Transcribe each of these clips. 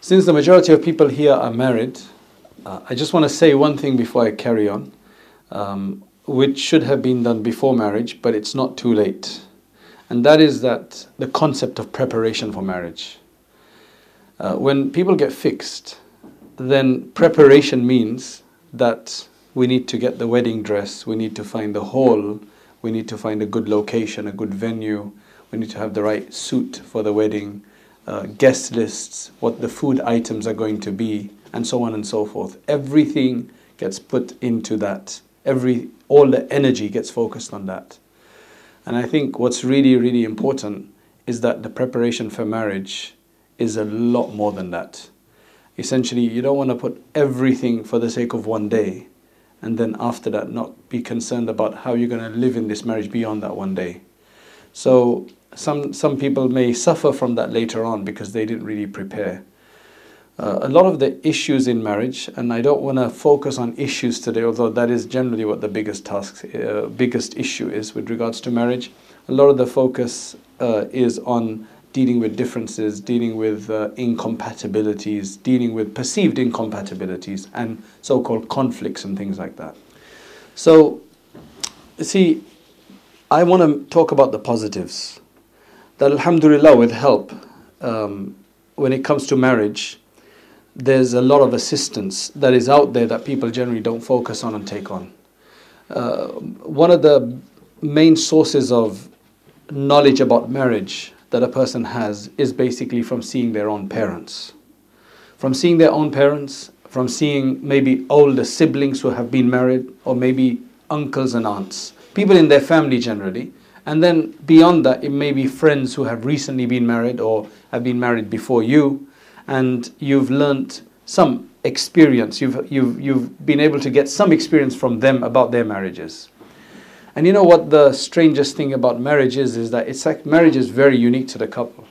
Since the majority of people here are married, uh, I just want to say one thing before I carry on, um, which should have been done before marriage, but it's not too late. And that is that the concept of preparation for marriage. Uh, when people get fixed, then preparation means that we need to get the wedding dress, we need to find the hall, we need to find a good location, a good venue, we need to have the right suit for the wedding, uh, guest lists, what the food items are going to be, and so on and so forth. Everything gets put into that. Every all the energy gets focused on that. And I think what's really, really important is that the preparation for marriage is a lot more than that. Essentially, you don't want to put everything for the sake of one day and then after that not be concerned about how you're going to live in this marriage beyond that one day. So some some people may suffer from that later on because they didn't really prepare. Uh, a lot of the issues in marriage, and I don't want to focus on issues today, although that is generally what the biggest task, uh, biggest issue is with regards to marriage. A lot of the focus uh, is on dealing with differences, dealing with uh, incompatibilities, dealing with perceived incompatibilities, and so called conflicts and things like that. So, see, I want to talk about the positives. That, Alhamdulillah, with help, um, when it comes to marriage, there's a lot of assistance that is out there that people generally don't focus on and take on. Uh, one of the main sources of knowledge about marriage that a person has is basically from seeing their own parents. From seeing their own parents, from seeing maybe older siblings who have been married, or maybe uncles and aunts, people in their family generally. And then beyond that, it may be friends who have recently been married or have been married before you, and you've learnt some experience, you've, you've, you've been able to get some experience from them about their marriages. And you know what the strangest thing about marriage is? Is that it's like marriage is very unique to the couple.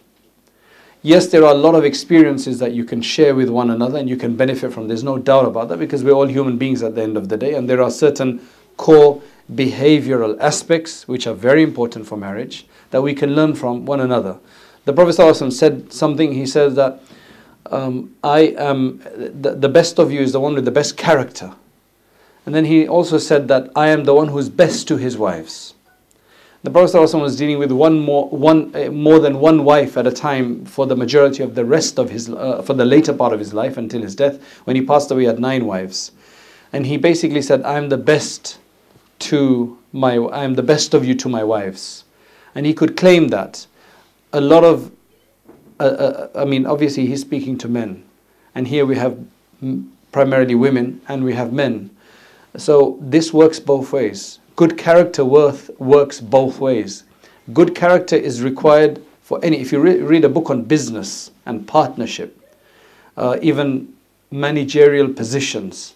Yes, there are a lot of experiences that you can share with one another and you can benefit from. There's no doubt about that because we're all human beings at the end of the day, and there are certain core behavioral aspects which are very important for marriage that we can learn from one another. The Prophet said something, he said that um, I am the, the best of you is the one with the best character. And then he also said that I am the one who is best to his wives. The Prophet was dealing with one more, one, uh, more than one wife at a time for the majority of the rest of his, uh, for the later part of his life until his death. When he passed away, he had nine wives. And he basically said, I am the best to my, I am the best of you to my wives. And he could claim that. A lot of, uh, uh I mean, obviously he's speaking to men. And here we have primarily women and we have men. So this works both ways. Good character worth works both ways. Good character is required for any. If you re- read a book on business and partnership, uh, even managerial positions,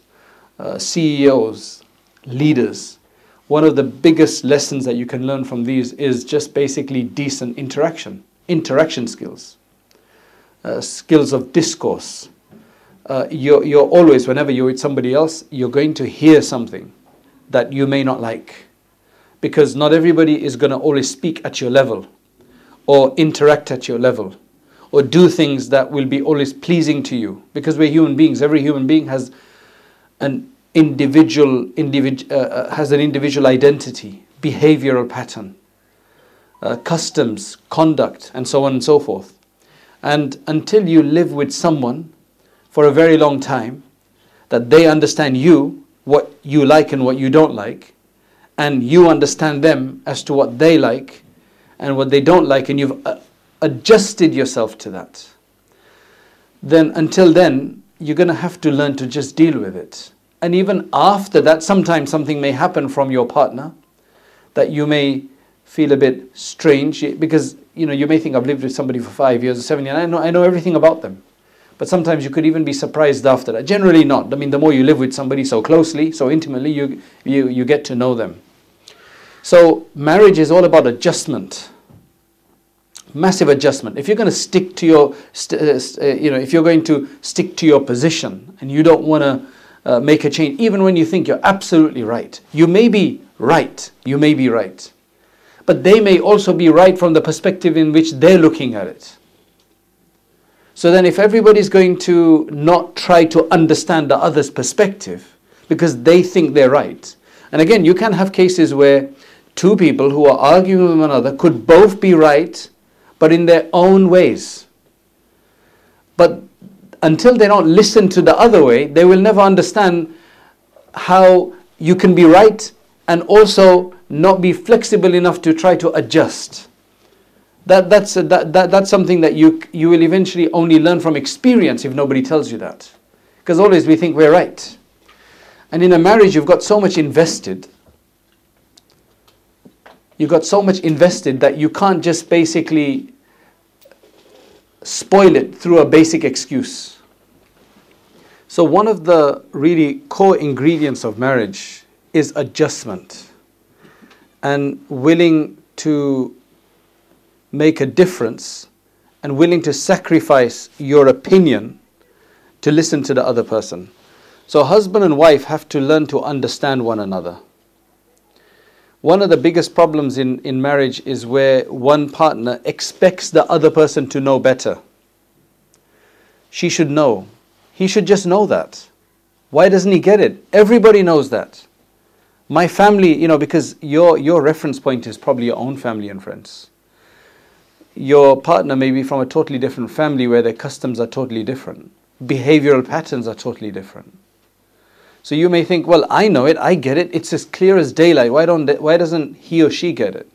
uh, CEOs, leaders, one of the biggest lessons that you can learn from these is just basically decent interaction, interaction skills, uh, skills of discourse, uh, you're, you're always, whenever you're with somebody else, you're going to hear something that you may not like. Because not everybody is going to always speak at your level or interact at your level or do things that will be always pleasing to you. Because we're human beings. Every human being has an individual, individ, uh, uh has an individual identity, behavioral pattern, uh, customs, conduct, and so on and so forth. And until you live with someone for a very long time, that they understand you, what you like and what you don't like, and you understand them as to what they like and what they don't like, and you've uh, adjusted yourself to that, then until then, you're going to have to learn to just deal with it. And even after that, sometimes something may happen from your partner that you may feel a bit strange because you know you may think I've lived with somebody for five years or seven years. I know I know everything about them. But sometimes you could even be surprised after that. Generally not. I mean, the more you live with somebody so closely, so intimately, you, you, you get to know them. So marriage is all about adjustment. massive adjustment. If you're going to stick to your, st- uh, uh, you know, if you're going to stick to your position and you don't want to uh, make a change, even when you think you're absolutely right, you may be right. You may be right, but they may also be right from the perspective in which they're looking at it. So then, if everybody's going to not try to understand the other's perspective because they think they're right, and again, you can have cases where two people who are arguing with one another could both be right, but in their own ways. But until they don't listen to the other way, they will never understand how you can be right and also not be flexible enough to try to adjust. That, that's, that, that, that's something that you, you will eventually only learn from experience if nobody tells you that. Because always we think we're right. And in a marriage, you've got so much invested. You've got so much invested that you can't just basically spoil it through a basic excuse. So, one of the really core ingredients of marriage is adjustment and willing to make a difference and willing to sacrifice your opinion to listen to the other person. So, husband and wife have to learn to understand one another. One of the biggest problems in, in marriage is where one partner expects the other person to know better. She should know. He should just know that. Why doesn't he get it? Everybody knows that. My family, you know, because your, your reference point is probably your own family and friends your partner may be from a totally different family where their customs are totally different, behavioral patterns are totally different. So you may think, well, I know it, I get it, it's as clear as daylight. Why, don't why doesn't he or she get it?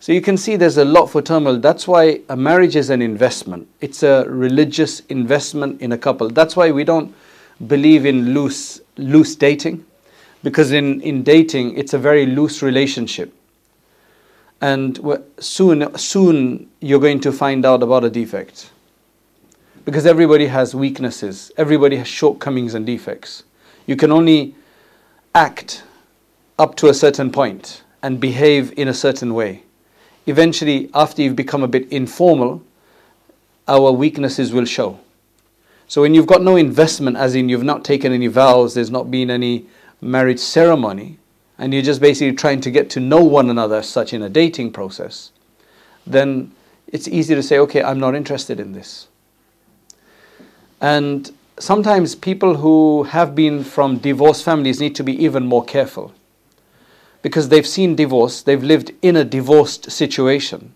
So you can see there's a lot for turmoil. That's why a marriage is an investment. It's a religious investment in a couple. That's why we don't believe in loose loose dating, because in, in dating it's a very loose relationship and soon soon you're going to find out about a defect. Because everybody has weaknesses. Everybody has shortcomings and defects. You can only act up to a certain point and behave in a certain way. Eventually after you've become a bit informal our weaknesses will show. So when you've got no investment as in you've not taken any vows there's not been any marriage ceremony and you're just basically trying to get to know one another such in a dating process, then it's easy to say, okay, I'm not interested in this. And sometimes people who have been from divorced families need to be even more careful because they've seen divorce, they've lived in a divorced situation.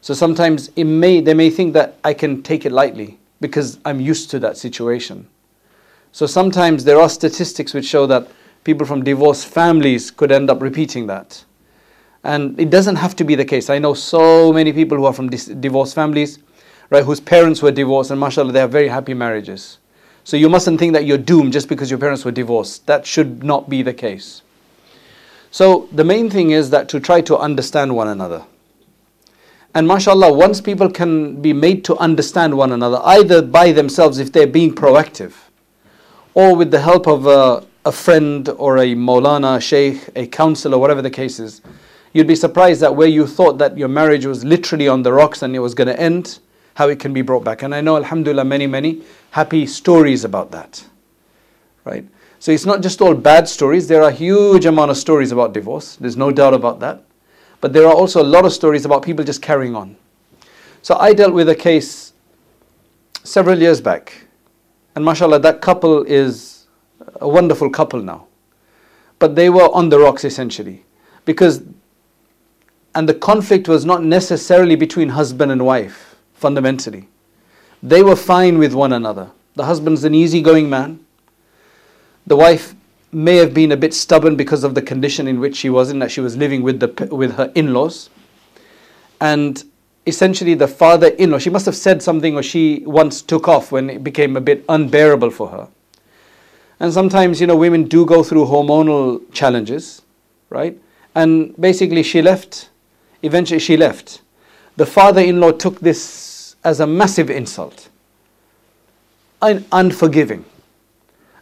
So sometimes it may, they may think that I can take it lightly because I'm used to that situation. So sometimes there are statistics which show that people from divorced families could end up repeating that. And it doesn't have to be the case. I know so many people who are from dis- divorced families, right, whose parents were divorced, and mashallah, they have very happy marriages. So you mustn't think that you're doomed just because your parents were divorced. That should not be the case. So the main thing is that to try to understand one another. And mashallah, once people can be made to understand one another, either by themselves if they're being proactive, or with the help of a, a friend or a Maulana, Sheikh, a counselor, whatever the case is, you'd be surprised that where you thought that your marriage was literally on the rocks and it was going to end, how it can be brought back. And I know, Alhamdulillah, many, many happy stories about that. Right? So it's not just all bad stories. There are huge amount of stories about divorce. There's no doubt about that. But there are also a lot of stories about people just carrying on. So I dealt with a case several years back. And mashallah, that couple is a wonderful couple now. But they were on the rocks essentially. Because, and the conflict was not necessarily between husband and wife, fundamentally. They were fine with one another. The husband's an easygoing man. The wife may have been a bit stubborn because of the condition in which she was in, that she was living with, the, with her in laws. And essentially, the father in law, she must have said something or she once took off when it became a bit unbearable for her. And sometimes, you know, women do go through hormonal challenges, right? And basically, she left. Eventually, she left. The father in law took this as a massive insult, Un- unforgiving.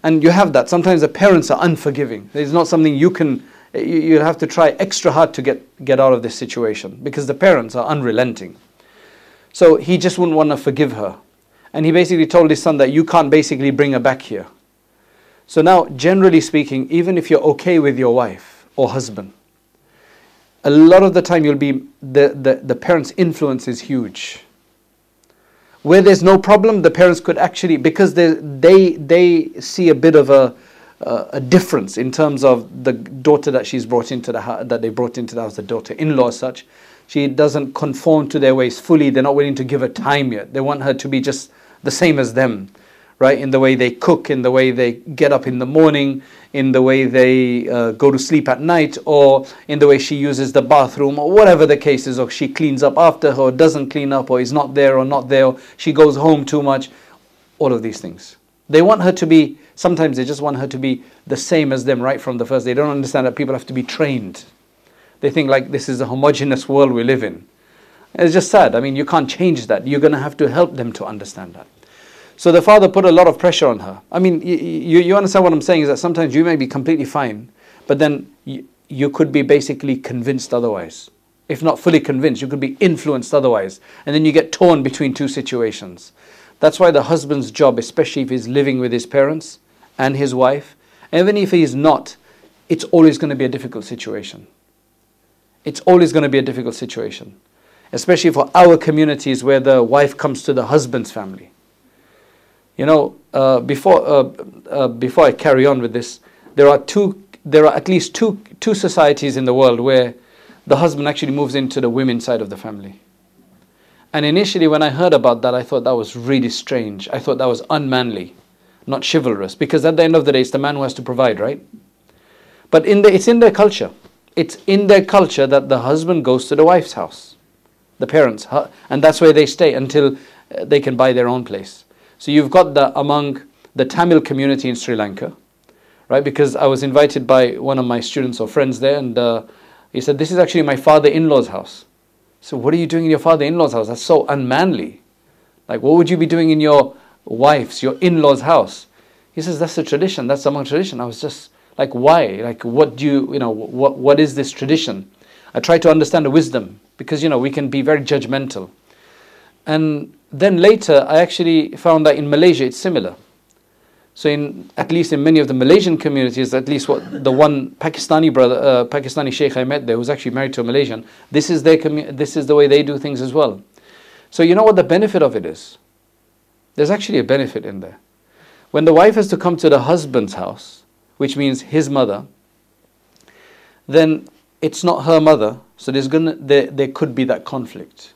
And you have that. Sometimes the parents are unforgiving. It's not something you can, you, you have to try extra hard to get, get out of this situation because the parents are unrelenting. So he just wouldn't want to forgive her. And he basically told his son that you can't basically bring her back here. So now, generally speaking, even if you're okay with your wife or husband, a lot of the time you'll be the, the, the parents' influence is huge. Where there's no problem, the parents could actually because they they they see a bit of a uh, a difference in terms of the daughter that she's brought into the that they brought into the house, the daughter-in-law as such. She doesn't conform to their ways fully. They're not willing to give her time yet. They want her to be just the same as them right? In the way they cook, in the way they get up in the morning, in the way they uh, go to sleep at night, or in the way she uses the bathroom, or whatever the case is, or she cleans up after her, or doesn't clean up, or is not there, or not there, or she goes home too much. All of these things. They want her to be, sometimes they just want her to be the same as them right from the first. They don't understand that people have to be trained. They think like this is a homogenous world we live in. It's just sad. I mean, you can't change that. You're going to have to help them to understand that. So the father put a lot of pressure on her. I mean, you, you understand what I'm saying is that sometimes you may be completely fine, but then you, you could be basically convinced otherwise. If not fully convinced, you could be influenced otherwise. And then you get torn between two situations. That's why the husband's job, especially if he's living with his parents and his wife, even if he's not, it's always going to be a difficult situation. It's always going to be a difficult situation. Especially for our communities where the wife comes to the husband's family. You know, uh, before, uh, uh, before I carry on with this, there are, two, there are at least two, two societies in the world where the husband actually moves into the women's side of the family. And initially, when I heard about that, I thought that was really strange. I thought that was unmanly, not chivalrous, because at the end of the day, it's the man who has to provide, right? But in the, it's in their culture. It's in their culture that the husband goes to the wife's house, the parents, and that's where they stay until uh, they can buy their own place. So you've got that among the Tamil community in Sri Lanka, right? Because I was invited by one of my students or friends there, and uh, he said, This is actually my father in law's house. So, what are you doing in your father in law's house? That's so unmanly. Like, what would you be doing in your wife's, your in law's house? He says, That's a tradition, that's among tradition. I was just like, Why? Like, what do you, you know, what, what is this tradition? I try to understand the wisdom because, you know, we can be very judgmental. And then later, I actually found that in Malaysia it's similar. So, in at least in many of the Malaysian communities, at least what the one Pakistani brother, uh, Pakistani sheikh I met there, who's actually married to a Malaysian, this is their commu- this is the way they do things as well. So, you know what the benefit of it is? There's actually a benefit in there. When the wife has to come to the husband's house, which means his mother, then it's not her mother, so there's gonna there, there could be that conflict.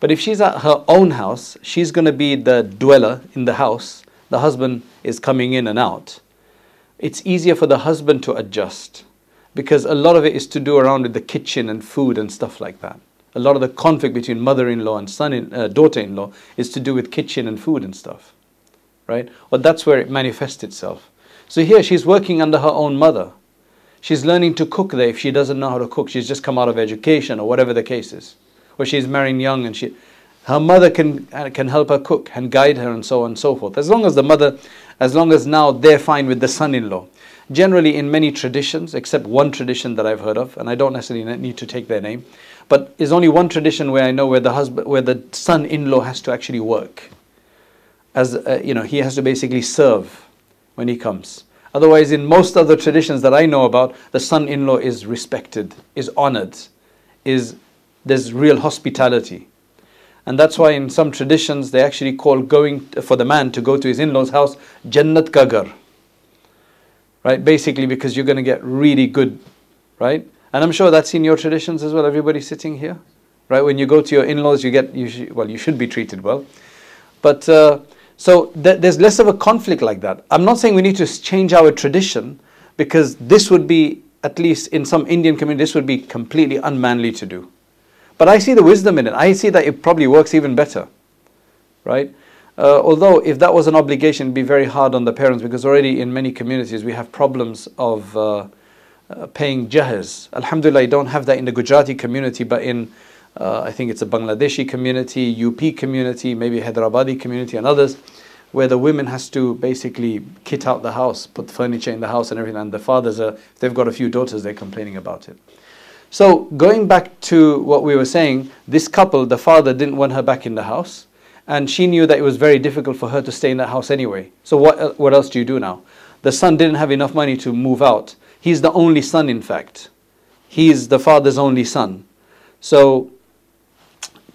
But if she's at her own house, she's going to be the dweller in the house. The husband is coming in and out. It's easier for the husband to adjust because a lot of it is to do around with the kitchen and food and stuff like that. A lot of the conflict between mother-in-law and son in, uh, daughter-in-law is to do with kitchen and food and stuff, right? Or that's where it manifests itself. So here she's working under her own mother. She's learning to cook there if she doesn't know how to cook. She's just come out of education or whatever the case is or she's marrying young and she her mother can can help her cook and guide her and so on and so forth. As long as the mother as long as now they're fine with the son-in-law. Generally in many traditions except one tradition that i've heard of and i don't necessarily need to take their name but there's only one tradition where i know where the husband where the son-in-law has to actually work. As uh, you know he has to basically serve when he comes. Otherwise in most other traditions that i know about the son-in-law is respected is honored is there's real hospitality. And that's why in some traditions they actually call going for the man to go to his in-laws house Jannat Kagar. Right? Basically because you're going to get really good, right? And I'm sure that's in your traditions as well, everybody sitting here. Right? When you go to your in-laws you get you should, well you should be treated well. But uh, so th- there's less of a conflict like that. I'm not saying we need to change our tradition because this would be at least in some Indian community this would be completely unmanly to do. But I see the wisdom in it. I see that it probably works even better, right? Uh, although if that was an obligation, it'd be very hard on the parents because already in many communities we have problems of uh, uh, paying jahaz. Alhamdulillah, I don't have that in the Gujarati community, but in uh, I think it's a Bangladeshi community, UP community, maybe Hyderabadi community, and others, where the women has to basically kit out the house, put furniture in the house and everything, and the fathers are, they've got a few daughters, they're complaining about it. So, going back to what we were saying, this couple, the father didn't want her back in the house, and she knew that it was very difficult for her to stay in that house anyway. So, what, what else do you do now? The son didn't have enough money to move out. He's the only son, in fact. He's the father's only son. So,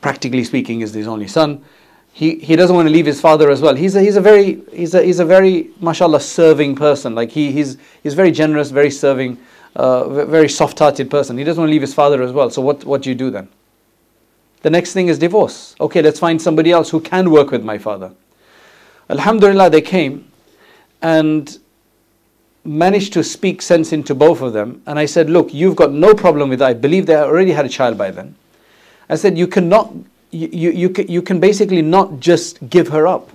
practically speaking, is his only son. He, he doesn't want to leave his father as well. He's a, he's a very he's a, he's a very mashallah serving person. Like he, he's he's very generous, very serving, uh, very soft-hearted person. He doesn't want to leave his father as well. So what what do you do then? The next thing is divorce. Okay, let's find somebody else who can work with my father. Alhamdulillah, they came and managed to speak sense into both of them. And I said, Look, you've got no problem with that. I believe they already had a child by then. I said, You cannot, you, you, you, you can basically not just give her up.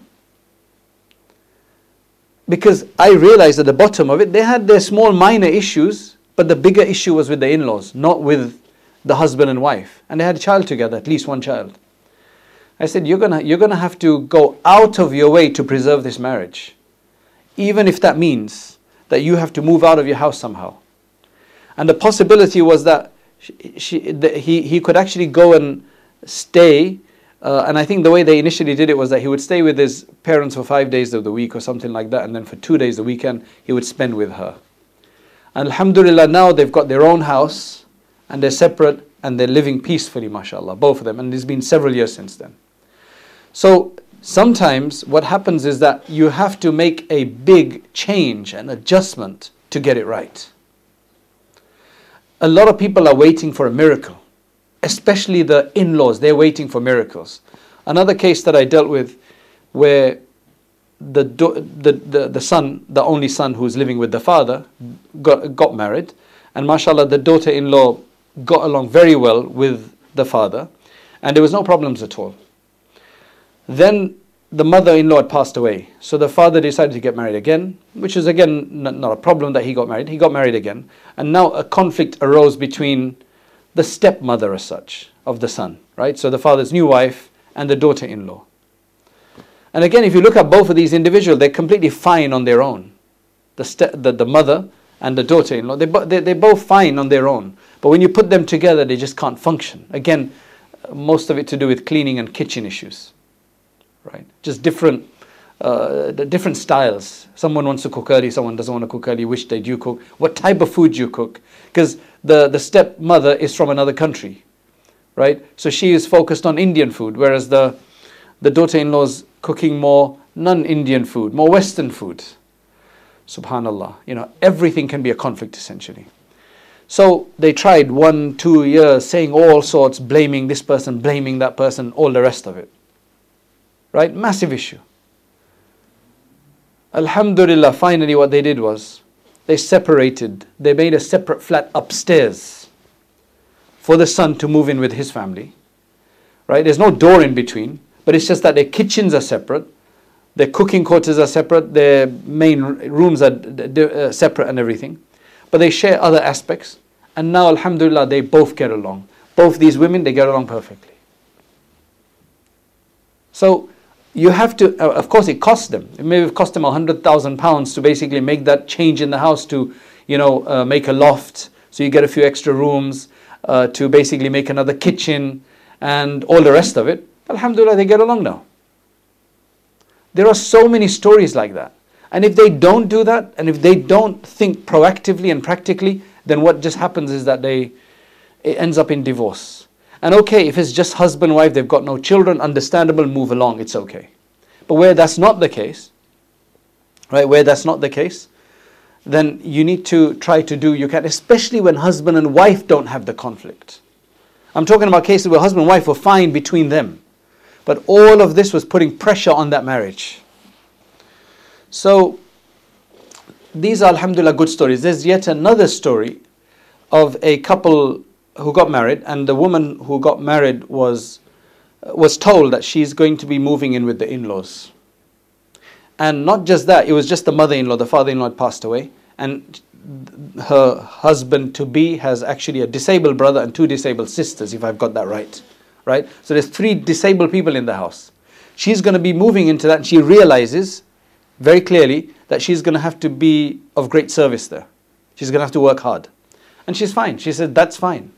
Because I realized at the bottom of it, they had their small minor issues, but the bigger issue was with the in laws, not with the husband and wife. And they had a child together, at least one child. I said, You're gonna, you're gonna have to go out of your way to preserve this marriage, even if that means that you have to move out of your house somehow. And the possibility was that she, she, he, he could actually go and stay. Uh, and I think the way they initially did it was that he would stay with his parents for five days of the week or something like that, and then for two days the weekend he would spend with her. And Alhamdulillah, now they've got their own house and they're separate and they're living peacefully, mashallah, both of them. And it's been several years since then. So sometimes what happens is that you have to make a big change and adjustment to get it right. A lot of people are waiting for a miracle, especially the in laws, they're waiting for miracles. Another case that I dealt with where the, the, the, the son, the only son who's living with the father, got, got married, and mashallah, the daughter in law got along very well with the father, and there was no problems at all. Then the mother-in-law had passed away, so the father decided to get married again, which is again not a problem that he got married. He got married again, and now a conflict arose between the stepmother, as such, of the son, right? So the father's new wife and the daughter-in-law. And again, if you look at both of these individuals, they're completely fine on their own. The, ste- the, the mother and the daughter-in-law, they, bo- they, they're both fine on their own. But when you put them together, they just can't function. Again, most of it to do with cleaning and kitchen issues right? Just different, uh, different styles. Someone wants to cook early, someone doesn't want to cook early. Which day do you cook? What type of food do you cook? Because the, the stepmother is from another country, right? So she is focused on Indian food, whereas the, the daughter-in-law is cooking more non-Indian food, more Western food. Subhanallah. You know, everything can be a conflict essentially. So they tried one, two years saying all sorts, blaming this person, blaming that person, all the rest of it. Right? Massive issue. Alhamdulillah, finally, what they did was they separated, they made a separate flat upstairs for the son to move in with his family. Right? There's no door in between, but it's just that their kitchens are separate, their cooking quarters are separate, their main rooms are uh, separate and everything. But they share other aspects. And now, Alhamdulillah, they both get along. Both these women, they get along perfectly. So, you have to, uh, of course, it costs them. It may have cost them a hundred thousand pounds to basically make that change in the house to, you know, uh, make a loft so you get a few extra rooms, uh, to basically make another kitchen, and all the rest of it. Alhamdulillah, they get along now. There are so many stories like that. And if they don't do that, and if they don't think proactively and practically, then what just happens is that they it ends up in divorce. And okay, if it's just husband wife, they've got no children, understandable, move along, it's okay. But where that's not the case, right, where that's not the case, then you need to try to do you can, especially when husband and wife don't have the conflict. I'm talking about cases where husband and wife were fine between them. But all of this was putting pressure on that marriage. So, these are, alhamdulillah, good stories. There's yet another story of a couple who got married, and the woman who got married was uh, was told that she's going to be moving in with the in-laws. And not just that, it was just the mother-in-law, the father-in-law had passed away, and her husband to be has actually a disabled brother and two disabled sisters, if I've got that right. Right? So there's three disabled people in the house. She's going to be moving into that, and she realizes very clearly that she's going to have to be of great service there. She's going to have to work hard. And she's fine. She said, That's fine.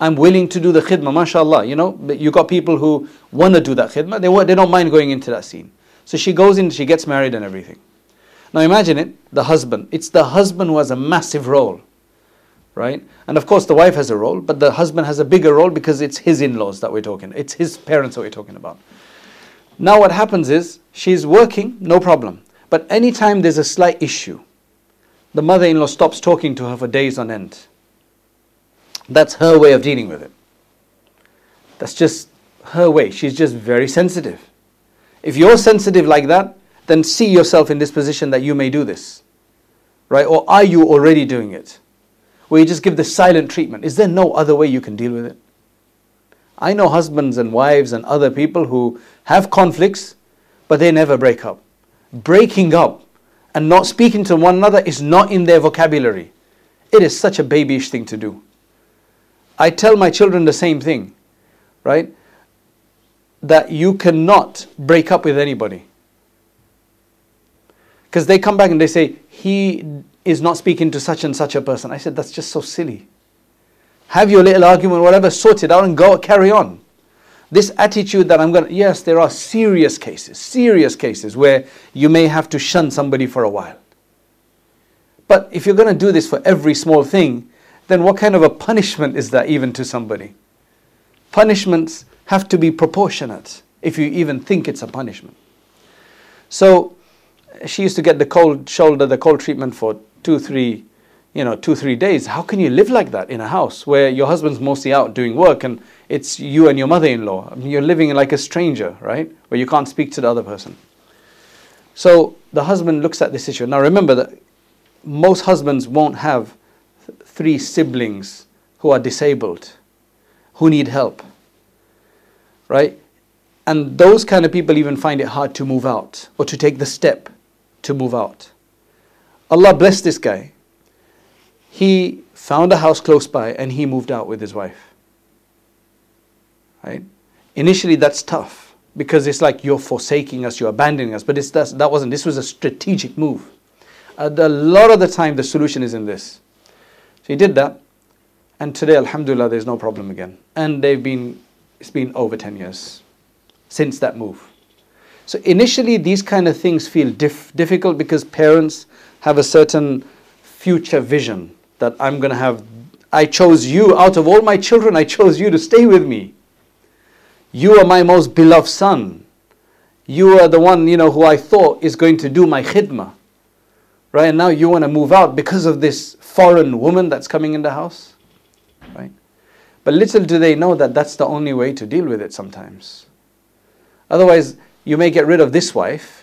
I'm willing to do the khidmah, mashallah. You know, you got people who want to do that khidmah, they, they don't mind going into that scene. So she goes in, she gets married and everything. Now imagine it, the husband. It's the husband who has a massive role, right? And of course the wife has a role, but the husband has a bigger role because it's his in-laws that we're talking. It's his parents that we're talking about. Now what happens is she's working, no problem. But anytime there's a slight issue, the mother-in-law stops talking to her for days on end. That's her way of dealing with it. That's just her way. She's just very sensitive. If you're sensitive like that, then see yourself in this position that you may do this. Right? Or are you already doing it? Where you just give the silent treatment. Is there no other way you can deal with it? I know husbands and wives and other people who have conflicts, but they never break up. Breaking up and not speaking to one another is not in their vocabulary. It is such a babyish thing to do. I tell my children the same thing, right? That you cannot break up with anybody. Because they come back and they say, he is not speaking to such and such a person. I said, that's just so silly. Have your little argument, whatever, sort it out and go carry on. This attitude that I'm going to, yes, there are serious cases, serious cases where you may have to shun somebody for a while. But if you're going to do this for every small thing, then what kind of a punishment is that even to somebody? Punishments have to be proportionate if you even think it's a punishment. So, she used to get the cold shoulder, the cold treatment for two, three, you know, two, three days. How can you live like that in a house where your husband's mostly out doing work and it's you and your mother-in-law? I mean, you're living like a stranger, right? Where you can't speak to the other person. So the husband looks at this issue. Now remember that most husbands won't have th- three siblings who are disabled, who need help, right? And those kind of people even find it hard to move out or to take the step to move out. Allah blessed this guy. He found a house close by and he moved out with his wife. Right? Initially, that's tough because it's like you're forsaking us, you're abandoning us. But it's, that's, that wasn't, this was a strategic move. Uh, a lot of the time, the solution is in this. So he did that. And today, Alhamdulillah, there's no problem again. And they've been, it's been over 10 years since that move. So initially, these kind of things feel dif- difficult because parents have a certain future vision that I'm going to have. I chose you out of all my children, I chose you to stay with me. You are my most beloved son. You are the one, you know, who I thought is going to do my khidmah. Right? And now you want to move out because of this foreign woman that's coming in the house. Right? But little do they know that that's the only way to deal with it sometimes. Otherwise, you may get rid of this wife.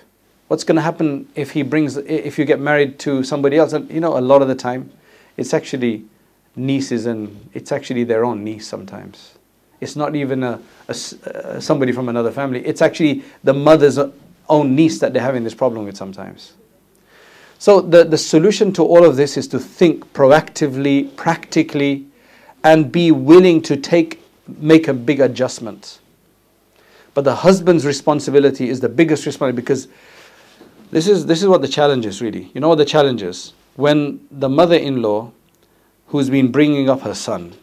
What's going to happen if he brings, if you get married to somebody else? And you know, a lot of the time, it's actually nieces and it's actually their own niece sometimes. It's not even a, a, uh, somebody from another family. It's actually the mother's own niece that they're having this problem with sometimes. So the, the solution to all of this is to think proactively, practically, and be willing to take make a big adjustment. But the husband's responsibility is the biggest responsibility because this is, this is what the challenge is really. You know what the challenge is? When the mother in law, who's been bringing up her son,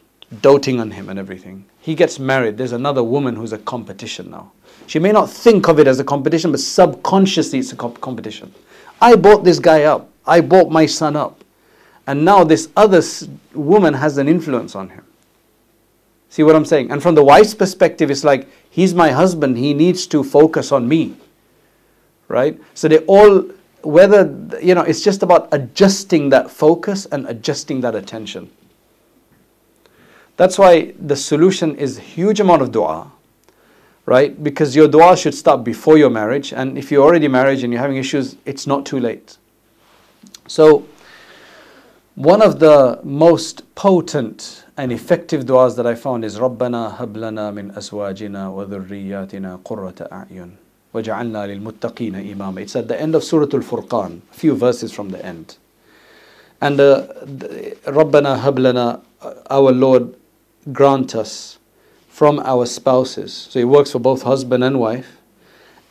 doting on him and everything, he gets married, there's another woman who's a competition now. She may not think of it as a competition, but subconsciously it's a comp- competition. I bought this guy up, I bought my son up, and now this other woman has an influence on him. See what I'm saying? And from the wife's perspective, it's like, he's my husband, he needs to focus on me Right? So they all, whether, you know, it's just about adjusting that focus and adjusting that attention. That's why the solution is huge amount of dua, right? Because your dua should start before your marriage, and if you're already married and you're having issues, it's not too late. So, one of the most potent and effective du'as that I found is رَبَّنَا هَبْ لَنَا مِنْ أَزْوَاجِنَا وَذُرِّيَّاتِنَا قُرَّةَ أَعْيُنٍ وَجَعَلْنَا لِلْمُتَّقِينَ إِمَامًا It's at the end of Surah Al-Furqan, a few verses from the end. And uh, رَبَّنَا هَبْ لَنَا Our Lord grant us from our spouses. So it works for both husband and wife.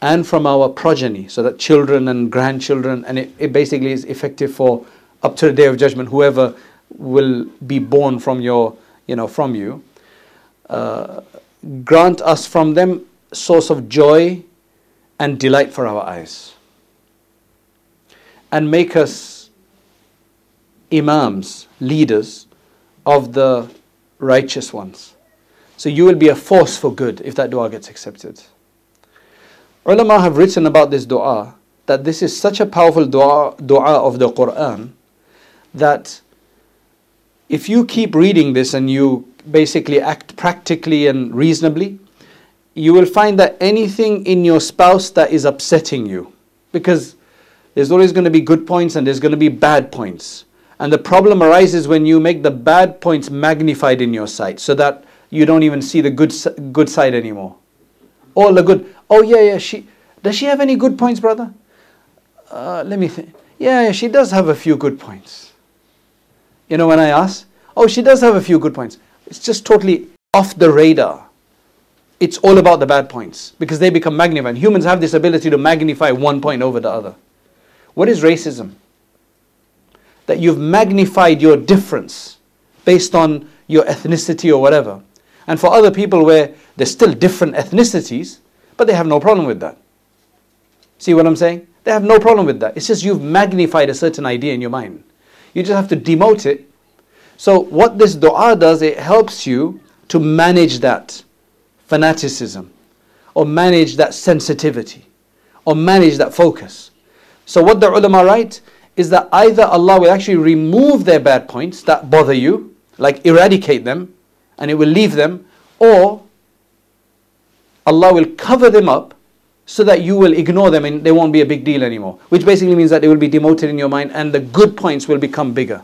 And from our progeny, so that children and grandchildren, and it, it basically is effective for up to the day of judgment, whoever will be born from your, you know, from you. uh, grant us from them source of joy and delight for our eyes. And make us imams, leaders of the righteous ones. So you will be a force for good if that dua gets accepted. Ulama have written about this dua that this is such a powerful dua, dua of the Quran that if you keep reading this and you basically act practically and reasonably, you will find that anything in your spouse that is upsetting you, because there's always going to be good points and there's going to be bad points. And the problem arises when you make the bad points magnified in your sight so that you don't even see the good, good side anymore. All the good. Oh, yeah, yeah. She, does she have any good points, brother? Uh, let me think. Yeah, yeah, she does have a few good points. You know, when I ask, oh, she does have a few good points. It's just totally off the radar. It's all about the bad points because they become magnified. Humans have this ability to magnify one point over the other. What is racism? That you've magnified your difference based on your ethnicity or whatever. And for other people where there's still different ethnicities, but they have no problem with that. See what I'm saying? They have no problem with that. It's just you've magnified a certain idea in your mind. You just have to demote it. So, what this dua does, it helps you to manage that fanaticism, or manage that sensitivity, or manage that focus. So, what the ulama write is that either Allah will actually remove their bad points that bother you, like eradicate them, and it will leave them, or Allah will cover them up so that you will ignore them and they won't be a big deal anymore. Which basically means that they will be demoted in your mind and the good points will become bigger.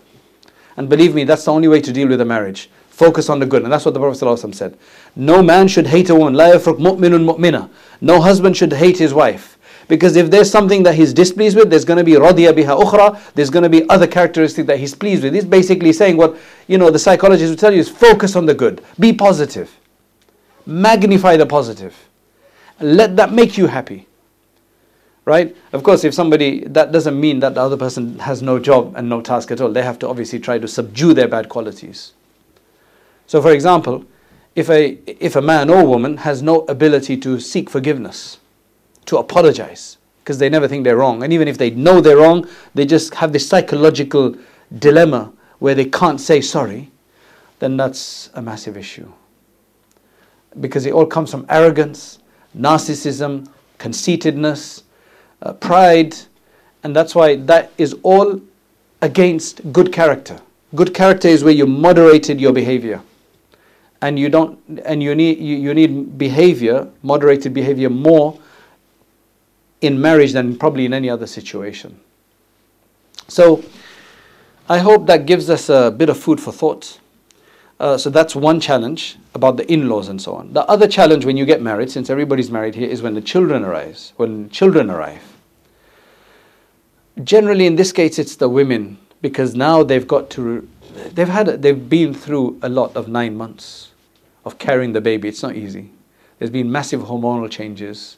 And believe me, that's the only way to deal with a marriage. Focus on the good. And that's what the Prophet ﷺ said. No man should hate a woman. لا يفرق مؤمن مؤمنة. No husband should hate his wife. Because if there's something that he's displeased with, there's going to be radiyya biha ukhra, there's going to be other characteristics that he's pleased with. He's basically saying what, you know, the psychologists will tell you is focus on the good. Be positive. Magnify the positive. Let that make you happy. Right? Of course, if somebody, that doesn't mean that the other person has no job and no task at all. They have to obviously try to subdue their bad qualities. So, for example, if a, if a man or woman has no ability to seek forgiveness, to apologize, because they never think they're wrong, and even if they know they're wrong, they just have this psychological dilemma where they can't say sorry, then that's a massive issue. Because it all comes from arrogance, narcissism, conceitedness, uh, pride, and that's why that is all against good character. Good character is where you moderated your behavior. And you don't and you need you, you need behavior, moderated behavior more in marriage than probably in any other situation. So I hope that gives us a bit of food for thought. Uh, so that's one challenge about the in-laws and so on. The other challenge when you get married, since everybody's married here, is when the children arise. When children arrive. Generally, in this case, it's the women because now they've got to, they've had, they've been through a lot of nine months of carrying the baby. It's not easy. There's been massive hormonal changes.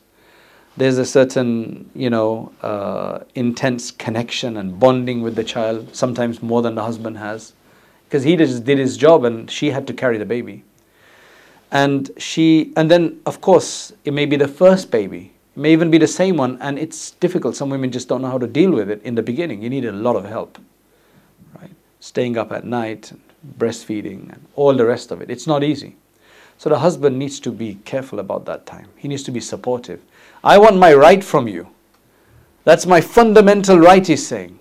There's a certain, you know, uh, intense connection and bonding with the child. Sometimes more than the husband has because he just did his job and she had to carry the baby. And she, and then of course, it may be the first baby, it may even be the same one, and it's difficult. Some women just don't know how to deal with it in the beginning. You need a lot of help, right? Staying up at night, breastfeeding, and all the rest of it. It's not easy. So the husband needs to be careful about that time. He needs to be supportive. I want my right from you. That's my fundamental right, he's saying.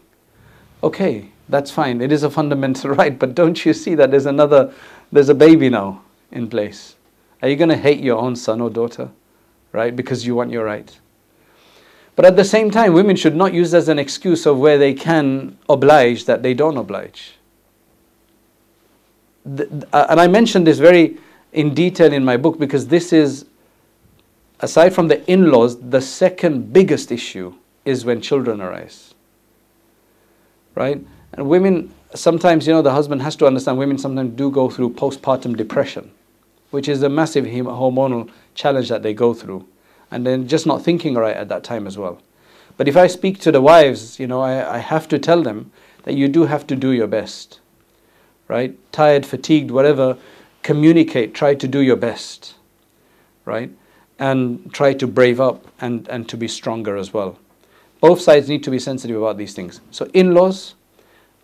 Okay, that's fine. It is a fundamental right, but don't you see that there's another, there's a baby now in place? Are you going to hate your own son or daughter, right? Because you want your right. But at the same time, women should not use as an excuse of where they can oblige that they don't oblige. Uh, and I mentioned this very in detail in my book because this is, aside from the in laws, the second biggest issue is when children arise. Right? And women, sometimes, you know, the husband has to understand women sometimes do go through postpartum depression, which is a massive hormonal challenge that they go through. And then just not thinking right at that time as well. But if I speak to the wives, you know, I, I have to tell them that you do have to do your best. Right? Tired, fatigued, whatever, communicate, try to do your best, right? And try to brave up and, and to be stronger as well. Both sides need to be sensitive about these things. So, in laws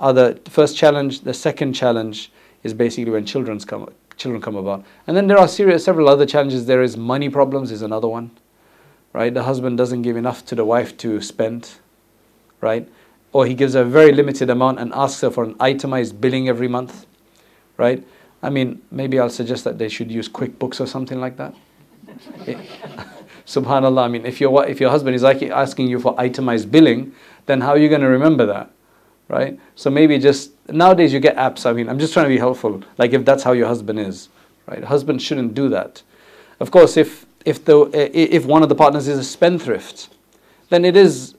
are the first challenge. The second challenge is basically when children's come, children come about. And then there are serious, several other challenges. There is money problems, is another one, right? The husband doesn't give enough to the wife to spend, right? Or he gives a very limited amount and asks her for an itemized billing every month, right? I mean, maybe I'll suggest that they should use QuickBooks or something like that. Subhanallah, I mean, if your, if your husband is asking you for itemized billing, then how are you going to remember that? Right? So maybe just, nowadays you get apps, I mean, I'm just trying to be helpful, like if that's how your husband is, right? Husband shouldn't do that. Of course, if, if, the, if one of the partners is a spendthrift, then it is,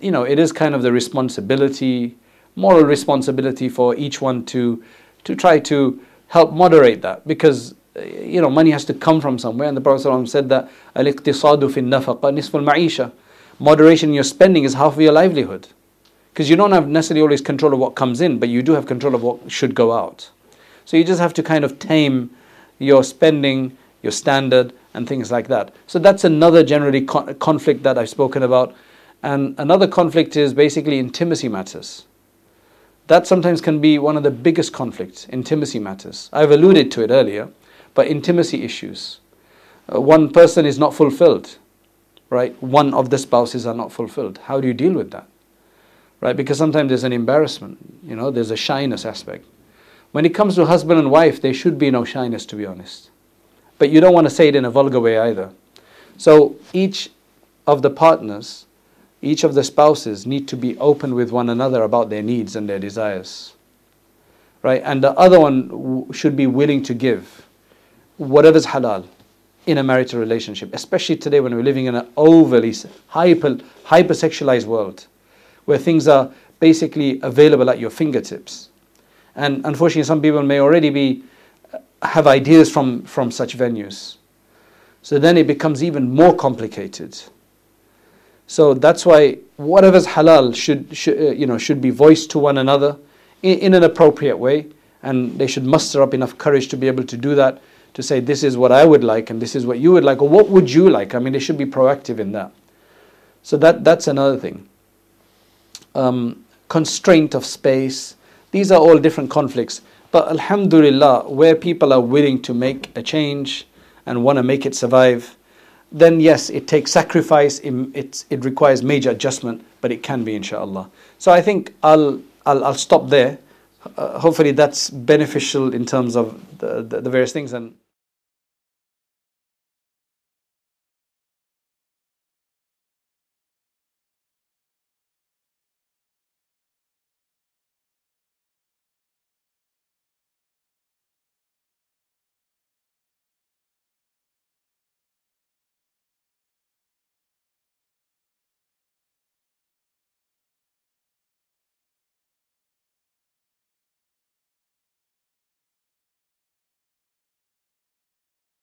you know, it is kind of the responsibility, moral responsibility for each one to, to try to help moderate that. Because you know money has to come from somewhere. And the prophet ﷺ said that al-iqtisadu fi nafaqa nisful ma'isha. Moderation in your spending is half of your livelihood. Because you don't have necessarily always control of what comes in but you do have control of what should go out. So you just have to kind of tame your spending your standard and things like that. So that's another generally con- conflict that i've spoken about. And another conflict is basically intimacy matters that sometimes can be one of the biggest conflicts, intimacy matters. I've alluded to it earlier, but intimacy issues. Uh, one person is not fulfilled, right? One of the spouses are not fulfilled. How do you deal with that? Right? Because sometimes there's an embarrassment, you know, there's a shyness aspect. When it comes to husband and wife, there should be no shyness, to be honest. But you don't want to say it in a vulgar way either. So each of the partners each of the spouses need to be open with one another about their needs and their desires. Right? And the other one should be willing to give whatever's halal in a marital relationship, especially today when we're living in an overly hyper hypersexualized world where things are basically available at your fingertips. And unfortunately some people may already be uh, have ideas from, from such venues. So then it becomes even more complicated. So that's why whatever's halal should, should uh, you know should be voiced to one another in, in, an appropriate way, and they should muster up enough courage to be able to do that. To say this is what I would like and this is what you would like, or what would you like? I mean, they should be proactive in that. So that that's another thing. Um, constraint of space. These are all different conflicts. But Alhamdulillah, where people are willing to make a change and want to make it survive, then yes, it takes sacrifice, it, it requires major adjustment, but it can be inshallah. So I think I'll, I'll, I'll stop there. Uh, hopefully that's beneficial in terms of the, the, the various things. and.